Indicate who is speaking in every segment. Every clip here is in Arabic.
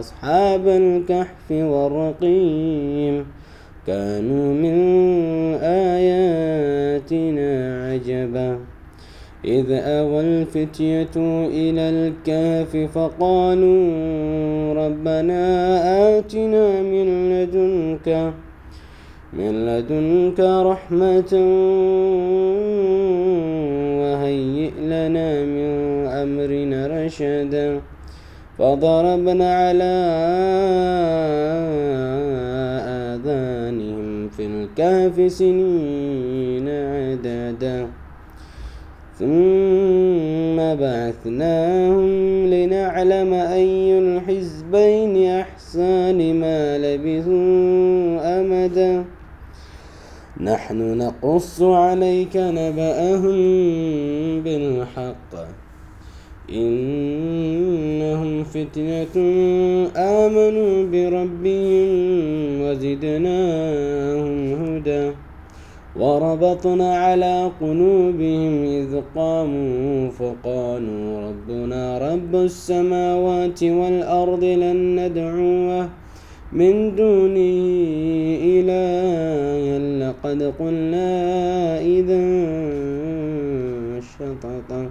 Speaker 1: أصحاب الكهف والرقيم كانوا من آياتنا عجبا. إذ أوى الفتية إلى الكهف فقالوا ربنا آتنا من لدنك من لدنك رحمة وهيئ لنا من أمرنا رشدا. فضربنا على آذانهم في الكهف سنين عددا. ثم بعثناهم لنعلم أي الحزبين أحسى لما لبثوا أمدا. نحن نقص عليك نبأهم بالحق. إنهم فتنة آمنوا بربهم وزدناهم هدى وربطنا على قلوبهم إذ قاموا فقالوا ربنا رب السماوات والأرض لن ندعوه من دونه إلها لقد قلنا إذا شططا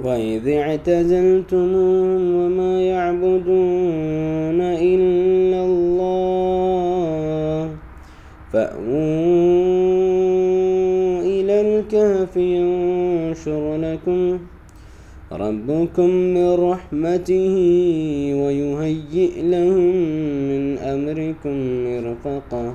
Speaker 1: وإذ اعتزلتموهم وما يعبدون إلا الله فأووا إلى الكهف ينشر لكم ربكم من رحمته ويهيئ لهم من أمركم مرفقا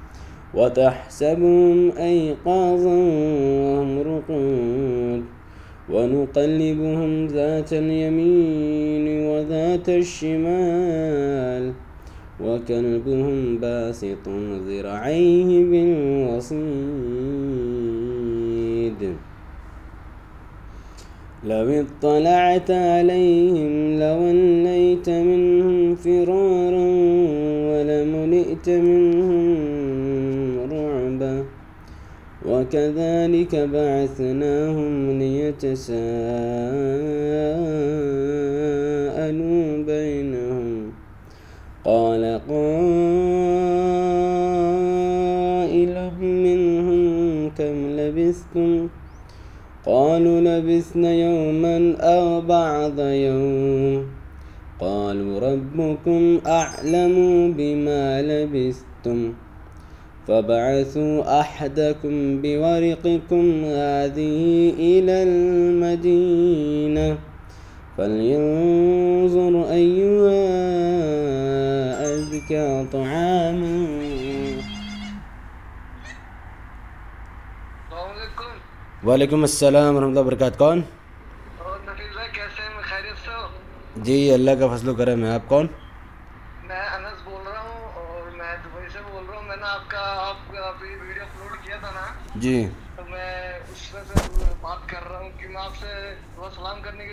Speaker 1: وتحسبهم أيقاظا وهم رقود ونقلبهم ذات اليمين وذات الشمال وكلبهم باسط ذراعيه بالوصيد. لو اطلعت عليهم لوليت منهم فرارا ولملئت منهم وكذلك بعثناهم ليتساءلوا بينهم. قال قائل منهم كم لبثتم؟ قالوا لبثنا يوما أو بعض يوم. قالوا ربكم أعلم بما لبثتم. فابعثوا أحدكم بورقكم هذه إلى المدينة فلينظر أيها أزكى طعاما.
Speaker 2: وعليكم السلام ورحمة الله وبركاته. كون؟ جی
Speaker 1: اللہ کا فضل و کرم ہے آپ کون
Speaker 2: मैं दुबई से बोल रहा हूँ मैंने आपका आपका अभी वीडियो अपलोड किया था ना
Speaker 1: जी।
Speaker 2: तो मैं उससे से बात कर रहा हूँ कि मैं आपसे दुआ सलाम करने के